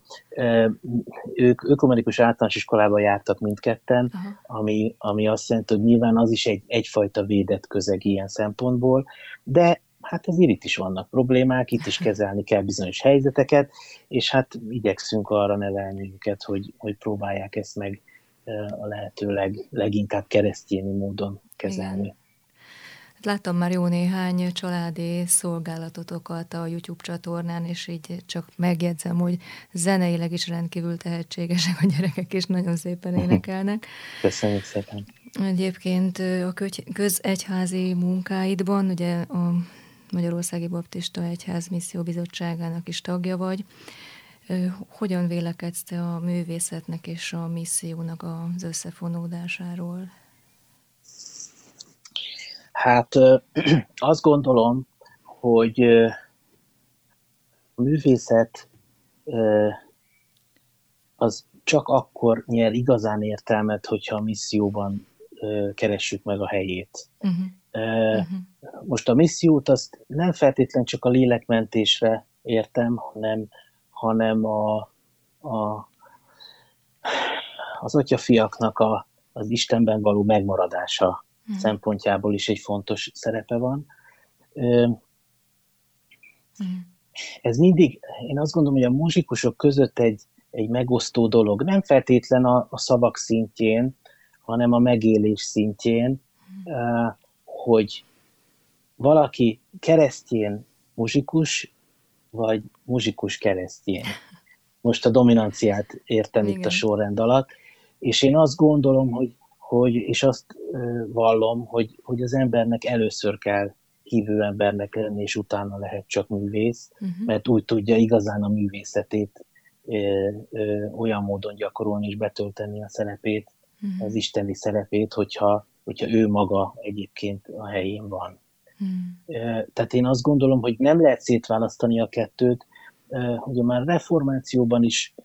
Ők ökumenikus általános iskolában jártak mindketten, ami, ami azt jelenti, hogy nyilván az is egy, egyfajta védett közeg ilyen szempontból, de hát azért itt is vannak problémák, itt is kezelni kell bizonyos helyzeteket, és hát igyekszünk arra nevelni őket, hogy, hogy próbálják ezt meg a lehető leg, leginkább keresztényi módon kezelni. Igen. Hát láttam már jó néhány családi szolgálatotokat a YouTube csatornán, és így csak megjegyzem, hogy zeneileg is rendkívül tehetségesek a gyerekek, és nagyon szépen énekelnek. Köszönjük szépen! Egyébként a közegyházi munkáidban, ugye a Magyarországi Baptista Egyház Misszió Bizottságának is tagja vagy. Hogyan vélekedsz te a művészetnek és a missziónak az összefonódásáról? Hát azt gondolom, hogy a művészet az csak akkor nyer igazán értelmet, hogyha a misszióban keressük meg a helyét. Uh-huh. Uh-huh. Most a missziót azt nem feltétlen csak a lélekmentésre értem, hanem, hanem a, a, az atyafiaknak a, az Istenben való megmaradása uh-huh. szempontjából is egy fontos szerepe van. Uh-huh. Ez mindig, én azt gondolom, hogy a muzsikusok között egy, egy megosztó dolog. Nem feltétlen a, a szavak szintjén, hanem a megélés szintjén, uh, hogy valaki keresztjén muzsikus, vagy muzsikus keresztjén. Most a dominanciát értem Igen. itt a sorrend alatt, és én azt gondolom, hogy, hogy és azt vallom, hogy, hogy az embernek először kell hívő embernek lenni, és utána lehet csak művész, uh-huh. mert úgy tudja igazán a művészetét ö, ö, olyan módon gyakorolni és betölteni a szerepét, uh-huh. az isteni szerepét, hogyha, hogyha ő maga egyébként a helyén van. Hmm. Tehát én azt gondolom, hogy nem lehet szétválasztani a kettőt, hogy már reformációban is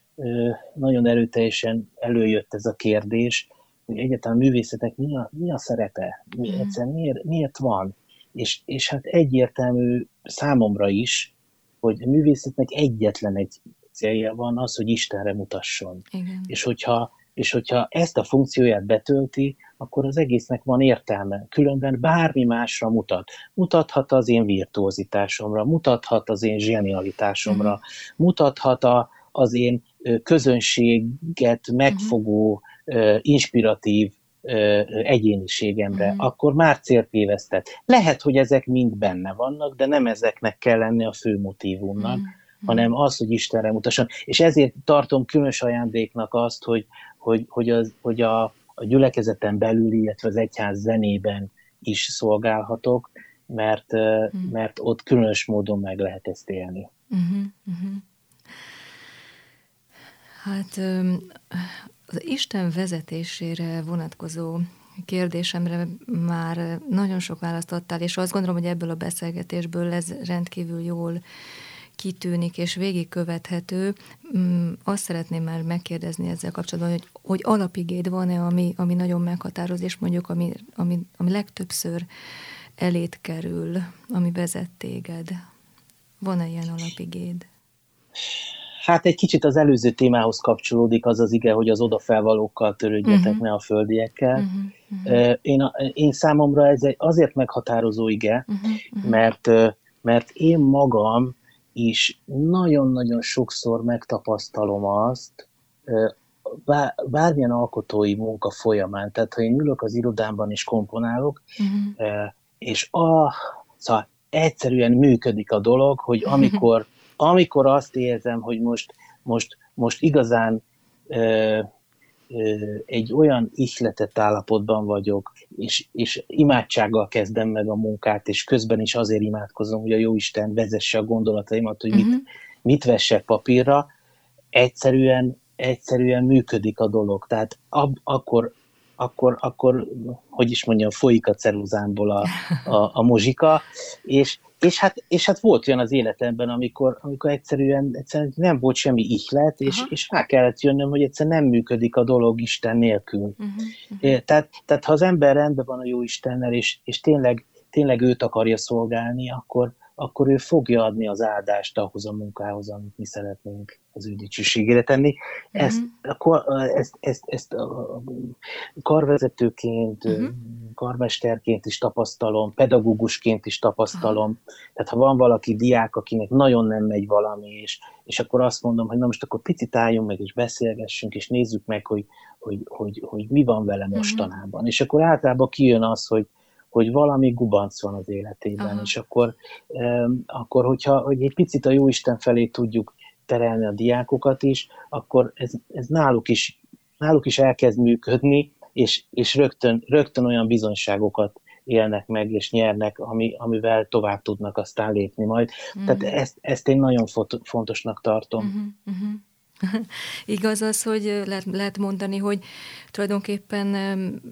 nagyon erőteljesen előjött ez a kérdés, hogy egyáltalán a művészetek mi a, mi a szerepe, mi, hmm. egyszer miért, miért van, és, és hát egyértelmű számomra is, hogy a művészetnek egyetlen egy célja van az, hogy Istenre mutasson. Igen. És hogyha és hogyha ezt a funkcióját betölti, akkor az egésznek van értelme. Különben bármi másra mutat. Mutathat az én virtuozitásomra, mutathat az én zsenialitásomra, uh-huh. mutathat a, az én közönséget megfogó, uh-huh. inspiratív egyéniségemre, uh-huh. akkor már célt tévesztett. Lehet, hogy ezek mind benne vannak, de nem ezeknek kell lenni a fő motivumnak, uh-huh. hanem az, hogy Istenre mutasson. És ezért tartom különös ajándéknak azt, hogy, hogy, hogy, az, hogy a, a gyülekezeten belül, illetve az egyház zenében is szolgálhatok, mert, uh-huh. mert ott különös módon meg lehet ezt élni. Uh-huh, uh-huh. Hát az Isten vezetésére vonatkozó kérdésemre már nagyon sok választ adtál, és azt gondolom, hogy ebből a beszélgetésből ez rendkívül jól kitűnik és végigkövethető. Mm, azt szeretném már megkérdezni ezzel kapcsolatban, hogy, hogy alapigéd van-e, ami, ami nagyon meghatároz, és mondjuk ami, ami, ami legtöbbször elét kerül, ami vezet téged. Van-e ilyen alapigéd? Hát egy kicsit az előző témához kapcsolódik az az ige, hogy az odafelvalókkal törődjetek, uh-huh. ne a földiekkel. Uh-huh. Uh-huh. Én, én számomra ez egy azért meghatározó ige, uh-huh. mert, mert én magam is nagyon-nagyon sokszor megtapasztalom azt, bármilyen alkotói munka folyamán, tehát ha én ülök az irodámban és komponálok, uh-huh. és a, szóval egyszerűen működik a dolog, hogy amikor, amikor azt érzem, hogy most, most, most igazán egy olyan ihletett állapotban vagyok, és, és imádsággal kezdem meg a munkát, és közben is azért imádkozom, hogy a Jóisten vezesse a gondolataimat, hogy mit, uh-huh. mit vessek papírra, egyszerűen, egyszerűen működik a dolog. Tehát ab, akkor, akkor, akkor, hogy is mondjam, folyik a ceruzámból a, a, a muzsika, és, és, hát, és hát volt olyan az életemben, amikor, amikor egyszerűen, egyszerűen nem volt semmi ihlet, és, és rá kellett jönnöm, hogy egyszerűen nem működik a dolog Isten nélkül. Uh-huh, uh-huh. Tehát, tehát ha az ember rendben van a jó Istennel, és, és tényleg, tényleg őt akarja szolgálni, akkor, akkor ő fogja adni az áldást ahhoz a munkához, amit mi szeretnénk az ő dicsőségére tenni. Ezt, akkor, ezt, ezt, ezt karvezetőként, uh-huh. karmesterként is tapasztalom, pedagógusként is tapasztalom. Tehát ha van valaki diák, akinek nagyon nem megy valami, és, és akkor azt mondom, hogy na most akkor picit álljunk meg, és beszélgessünk, és nézzük meg, hogy, hogy, hogy, hogy mi van vele mostanában. Uh-huh. És akkor általában kijön az, hogy hogy valami gubanc van az életében, Aha. és akkor, akkor hogyha hogy egy picit a Jóisten felé tudjuk terelni a diákokat is, akkor ez, ez náluk, is, náluk is elkezd működni, és, és rögtön, rögtön olyan bizonyságokat élnek meg és nyernek, ami, amivel tovább tudnak aztán lépni majd. Uh-huh. Tehát mhm. ezt, ezt én nagyon fontosnak tartom. Uh-huh. Uh-huh. Igaz az, hogy lehet, lehet mondani, hogy tulajdonképpen,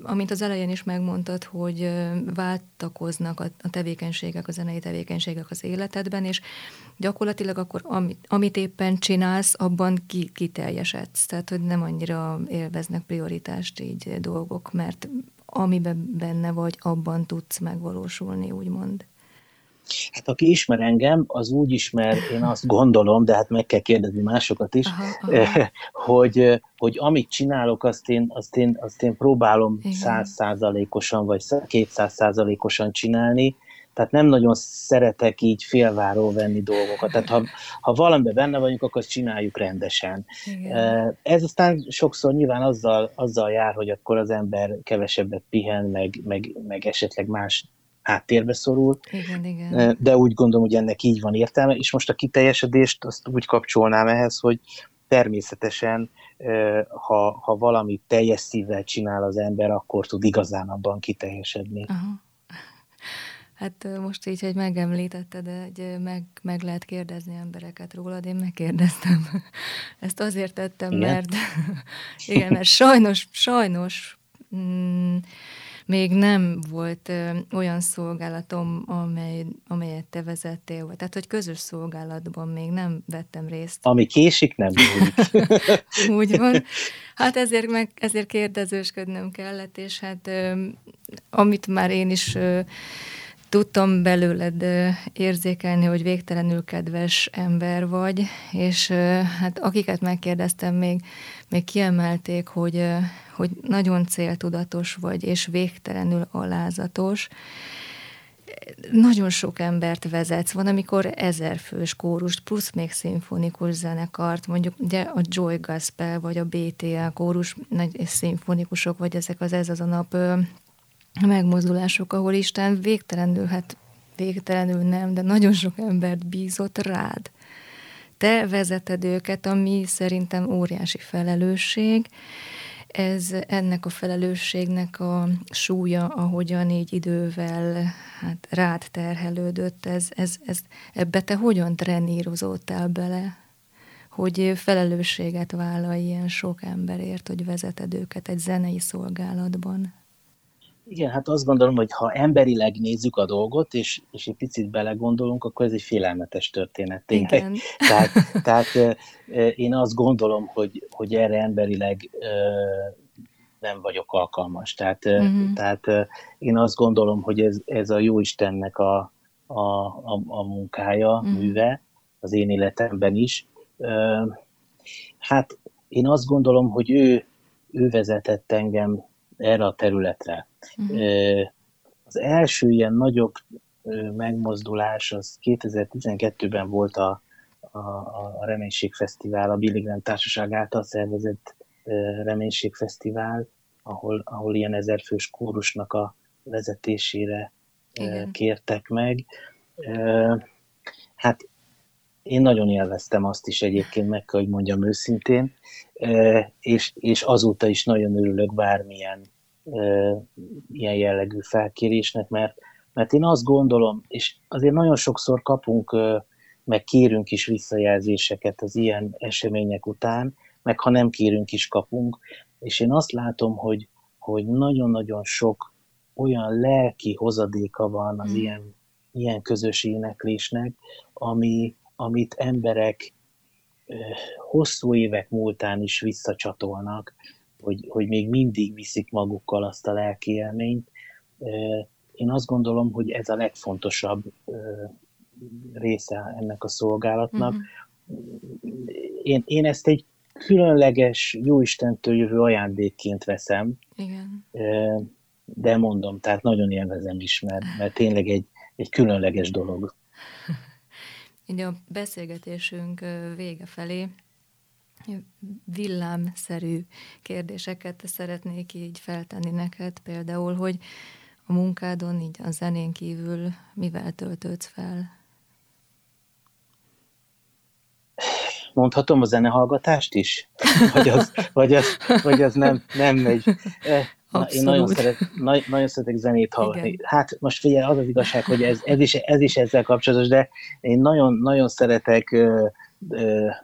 amint az elején is megmondtad, hogy váltakoznak a, a tevékenységek, a zenei tevékenységek az életedben, és gyakorlatilag akkor amit, amit éppen csinálsz, abban ki, kiteljesedsz. Tehát, hogy nem annyira élveznek prioritást így dolgok, mert amiben benne vagy, abban tudsz megvalósulni, úgymond. Hát aki ismer engem, az úgy ismer, én azt gondolom, de hát meg kell kérdezni másokat is, aha, aha. hogy, hogy amit csinálok, azt én, azt én, azt én próbálom százszázalékosan vagy kétszázszázalékosan csinálni, tehát nem nagyon szeretek így félváról venni dolgokat. Tehát ha, ha valamiben benne vagyunk, akkor azt csináljuk rendesen. Igen. Ez aztán sokszor nyilván azzal, azzal jár, hogy akkor az ember kevesebbet pihen, meg, meg, meg esetleg más háttérbe szorul, igen, igen. de úgy gondolom, hogy ennek így van értelme, és most a kiteljesedést azt úgy kapcsolnám ehhez, hogy természetesen, ha, ha valami teljes szívvel csinál az ember, akkor tud igazán abban kiteljesedni. Aha. Hát most így, hogy megemlítetted, hogy meg, meg lehet kérdezni embereket rólad, én megkérdeztem. Ezt azért tettem, igen. mert igen, mert sajnos, sajnos mm, még nem volt ö, olyan szolgálatom, amely, amelyet te vezettél, tehát, hogy közös szolgálatban még nem vettem részt. Ami késik, nem Úgy van. Hát ezért, meg, ezért kérdezősködnöm kellett, és hát ö, amit már én is ö, tudtam belőled érzékelni, hogy végtelenül kedves ember vagy, és hát akiket megkérdeztem, még, még kiemelték, hogy, hogy nagyon céltudatos vagy, és végtelenül alázatos. Nagyon sok embert vezetsz. Van, amikor ezerfős kórust, plusz még szimfonikus zenekart, mondjuk ugye a Joy Gospel, vagy a BTL kórus, nagy szimfonikusok, vagy ezek az Ez az a nap megmozdulások, ahol Isten végtelenül, hát végtelenül nem, de nagyon sok embert bízott rád. Te vezeted őket, ami szerintem óriási felelősség. Ez ennek a felelősségnek a súlya, ahogyan így idővel hát rád terhelődött, ez, ez, ez, ebbe te hogyan trenírozódtál bele? hogy felelősséget vállal ilyen sok emberért, hogy vezeted őket egy zenei szolgálatban. Igen, hát azt gondolom, hogy ha emberileg nézzük a dolgot, és, és egy picit belegondolunk, akkor ez egy félelmetes történet. Tényleg. Tehát, tehát én azt gondolom, hogy, hogy erre emberileg nem vagyok alkalmas. Tehát, uh-huh. tehát én azt gondolom, hogy ez, ez a jó Istennek a, a, a, a munkája, uh-huh. műve, az én életemben is. Hát én azt gondolom, hogy ő, ő vezetett engem erre a területre. Uh-huh. Az első ilyen nagyobb megmozdulás az 2012-ben volt a, a, a Reménységfesztivál, a Billy Graham Társaság által szervezett Reménységfesztivál, ahol, ahol ilyen ezerfős kórusnak a vezetésére Igen. kértek meg. Hát én nagyon élveztem azt is egyébként, meg kell, hogy mondjam őszintén, és, és azóta is nagyon örülök bármilyen ilyen jellegű felkérésnek, mert, mert én azt gondolom, és azért nagyon sokszor kapunk, meg kérünk is visszajelzéseket az ilyen események után, meg ha nem kérünk is kapunk, és én azt látom, hogy, hogy nagyon-nagyon sok olyan lelki hozadéka van az mm. ilyen ilyen közös éneklésnek, ami, amit emberek hosszú évek múltán is visszacsatolnak, hogy, hogy még mindig viszik magukkal azt a lelki élményt. Én azt gondolom, hogy ez a legfontosabb része ennek a szolgálatnak. Mm-hmm. Én, én ezt egy különleges, jóistentől jövő ajándékként veszem. Igen. De mondom, tehát nagyon élvezem is, mert, mert tényleg egy, egy különleges dolog. Így a beszélgetésünk vége felé villámszerű kérdéseket szeretnék így feltenni neked, például, hogy a munkádon, így a zenén kívül mivel töltődsz fel? Mondhatom a zenehallgatást is? Vagy az, vagy az, vagy az nem, nem megy. Na, én nagyon, szeret, na, nagyon szeretek zenét hallani. Igen. Hát most figyelj, az az igazság, hogy ez, ez, is, ez is ezzel kapcsolatos, de én nagyon, nagyon szeretek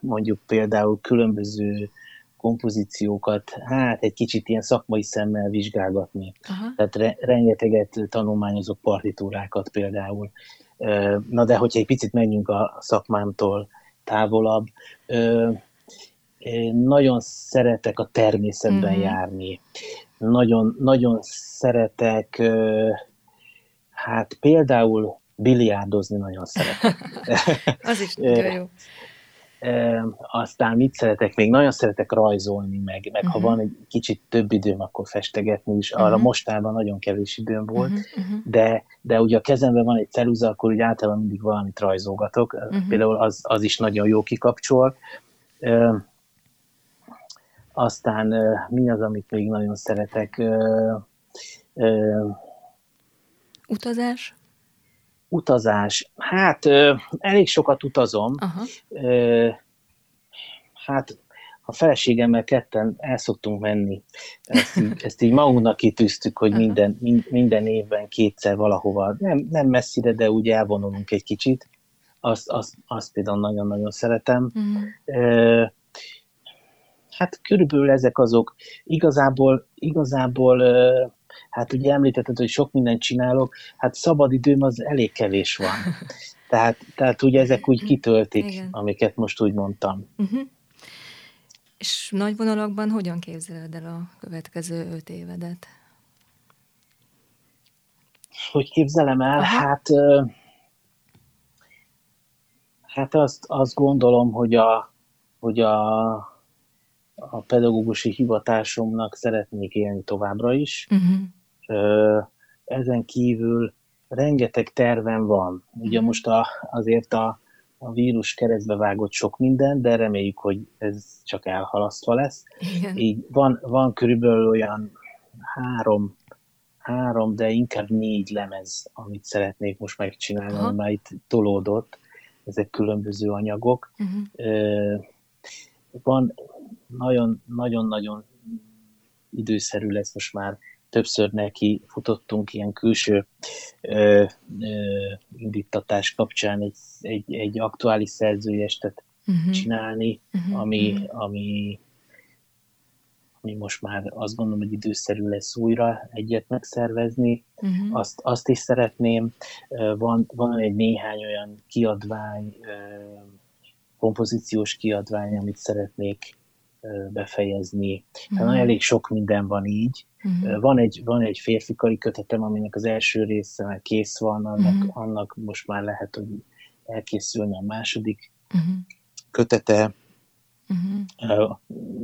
mondjuk például különböző kompozíciókat, hát egy kicsit ilyen szakmai szemmel vizsgálgatni. Aha. Tehát re, rengeteget tanulmányozok partitúrákat például. Na de hogyha egy picit menjünk a szakmámtól távolabb, nagyon szeretek a természetben mm-hmm. járni. Nagyon, nagyon szeretek, hát például biliárdozni nagyon szeretek. Az is nagyon jó. E, aztán mit szeretek még? Nagyon szeretek rajzolni, meg, meg uh-huh. ha mhm. van egy kicsit több időm, akkor festegetni is. Arra uh-huh. mostában nagyon kevés időm volt, uh-huh. de, de ugye a kezemben van egy ceruza, akkor ugye általában mindig valamit rajzolgatok. Uh-huh. Például az, az is nagyon jó kikapcsol. E, aztán mi az, amit még nagyon szeretek? E, e, Utazás? Utazás. Hát elég sokat utazom. Aha. Hát a feleségemmel ketten el szoktunk menni. Ezt így, ezt így magunknak kitűztük, hogy minden, minden évben kétszer valahova, nem, nem messzire, de úgy elvonulunk egy kicsit. Azt, azt, azt például nagyon-nagyon szeretem. Uh-huh. Hát körülbelül ezek azok. Igazából, igazából hát ugye említetted, hogy sok mindent csinálok, hát szabadidőm az elég kevés van. Tehát, tehát ugye ezek úgy kitöltik, Igen. amiket most úgy mondtam. Uh-huh. És nagy vonalakban hogyan képzeled el a következő öt évedet? Hogy képzelem el? Aha. Hát, hát azt, azt gondolom, hogy a, hogy a, a pedagógusi hivatásomnak szeretnék élni továbbra is. Uh-huh. Ezen kívül rengeteg terven van. Ugye mhm. most a, azért a, a vírus keresztbe vágott sok minden, de reméljük, hogy ez csak elhalasztva lesz. Igen. Így van, van körülbelül olyan három, három, de inkább négy lemez, amit szeretnék most megcsinálni, Aha. már itt tolódott. Ezek különböző anyagok. Uh-huh. Van nagyon-nagyon-nagyon időszerű lesz most már többször neki futottunk ilyen külső ö, ö, indítatás kapcsán egy, egy, egy aktuális szerzőjestet uh-huh. csinálni, uh-huh. ami, uh-huh. ami ami most már azt gondolom, hogy időszerű lesz újra egyet megszervezni. Uh-huh. Azt, azt is szeretném. Van, van egy néhány olyan kiadvány, kompozíciós kiadvány, amit szeretnék befejezni. Hát elég sok minden van így. Uh-huh. Van, egy, van egy férfi kari kötetem, aminek az első része már kész van, annak, uh-huh. annak most már lehet, hogy elkészülne a második uh-huh. kötete. Uh-huh.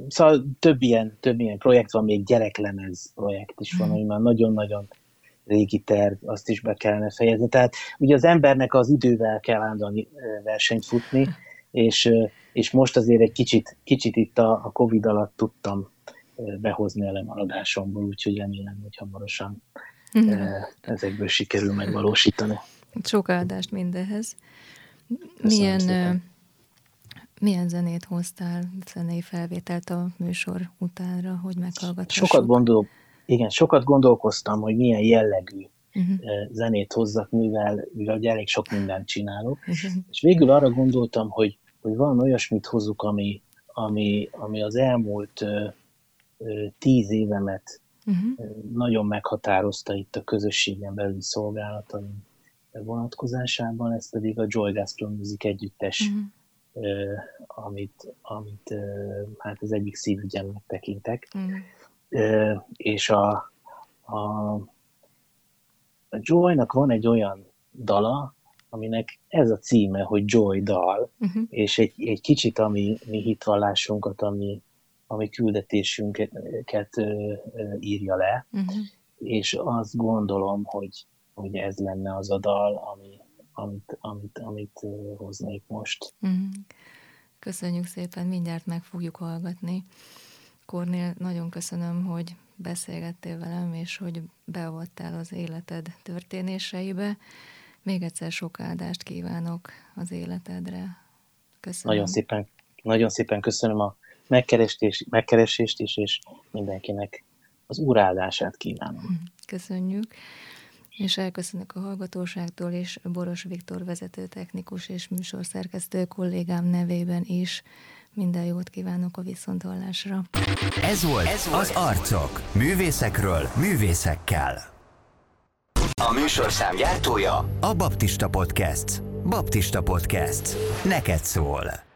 Szóval több ilyen, több ilyen projekt van, még gyereklemez projekt is van, uh-huh. ami már nagyon-nagyon régi terv, azt is be kellene fejezni. Tehát ugye az embernek az idővel kell állandóan versenyt futni, és, és most azért egy kicsit, kicsit itt a, a Covid alatt tudtam behozni a lemaradásomból, úgyhogy remélem, hogy hamarosan mm. ezekből sikerül megvalósítani. Sok áldást mindenhez. milyen, milyen zenét hoztál, zenei felvételt a műsor utánra, hogy meghallgathassuk? Sokat, gondol, igen, sokat gondolkoztam, hogy milyen jellegű uh-huh. zenét hozzak, mivel, mivel elég sok mindent csinálok, uh-huh. és végül arra gondoltam, hogy, hogy van olyasmit hozzuk, ami, ami, ami az elmúlt tíz évemet uh-huh. nagyon meghatározta itt a közösségen belüli szolgálataim. vonatkozásában, ez pedig a Joy Gospel Music együttes, uh-huh. amit, amit hát az egyik szívügyemnek tekintek. Uh-huh. És a, a, a Joy-nak van egy olyan dala, aminek ez a címe, hogy Joy dal, uh-huh. és egy, egy kicsit a mi, mi hitvallásunkat, ami, ami küldetésünket ö, ö, írja le, uh-huh. és azt gondolom, hogy, hogy ez lenne az a dal, ami, amit, amit, amit hoznék most. Uh-huh. Köszönjük szépen, mindjárt meg fogjuk hallgatni. Kornél, nagyon köszönöm, hogy beszélgettél velem, és hogy beavattál az életed történéseibe. Még egyszer sok áldást kívánok az életedre. Köszönöm. Nagyon szépen, nagyon szépen köszönöm a megkeresést, megkeresést is, és mindenkinek az úráldását kívánom. Köszönjük. És elköszönök a hallgatóságtól, és Boros Viktor vezető technikus és műsorszerkesztő kollégám nevében is. Minden jót kívánok a viszonthallásra. Ez volt, Ez volt az Arcok. Művészekről, művészekkel. A műsorszám gyártója a Baptista Podcast. Baptista Podcast. Neked szól.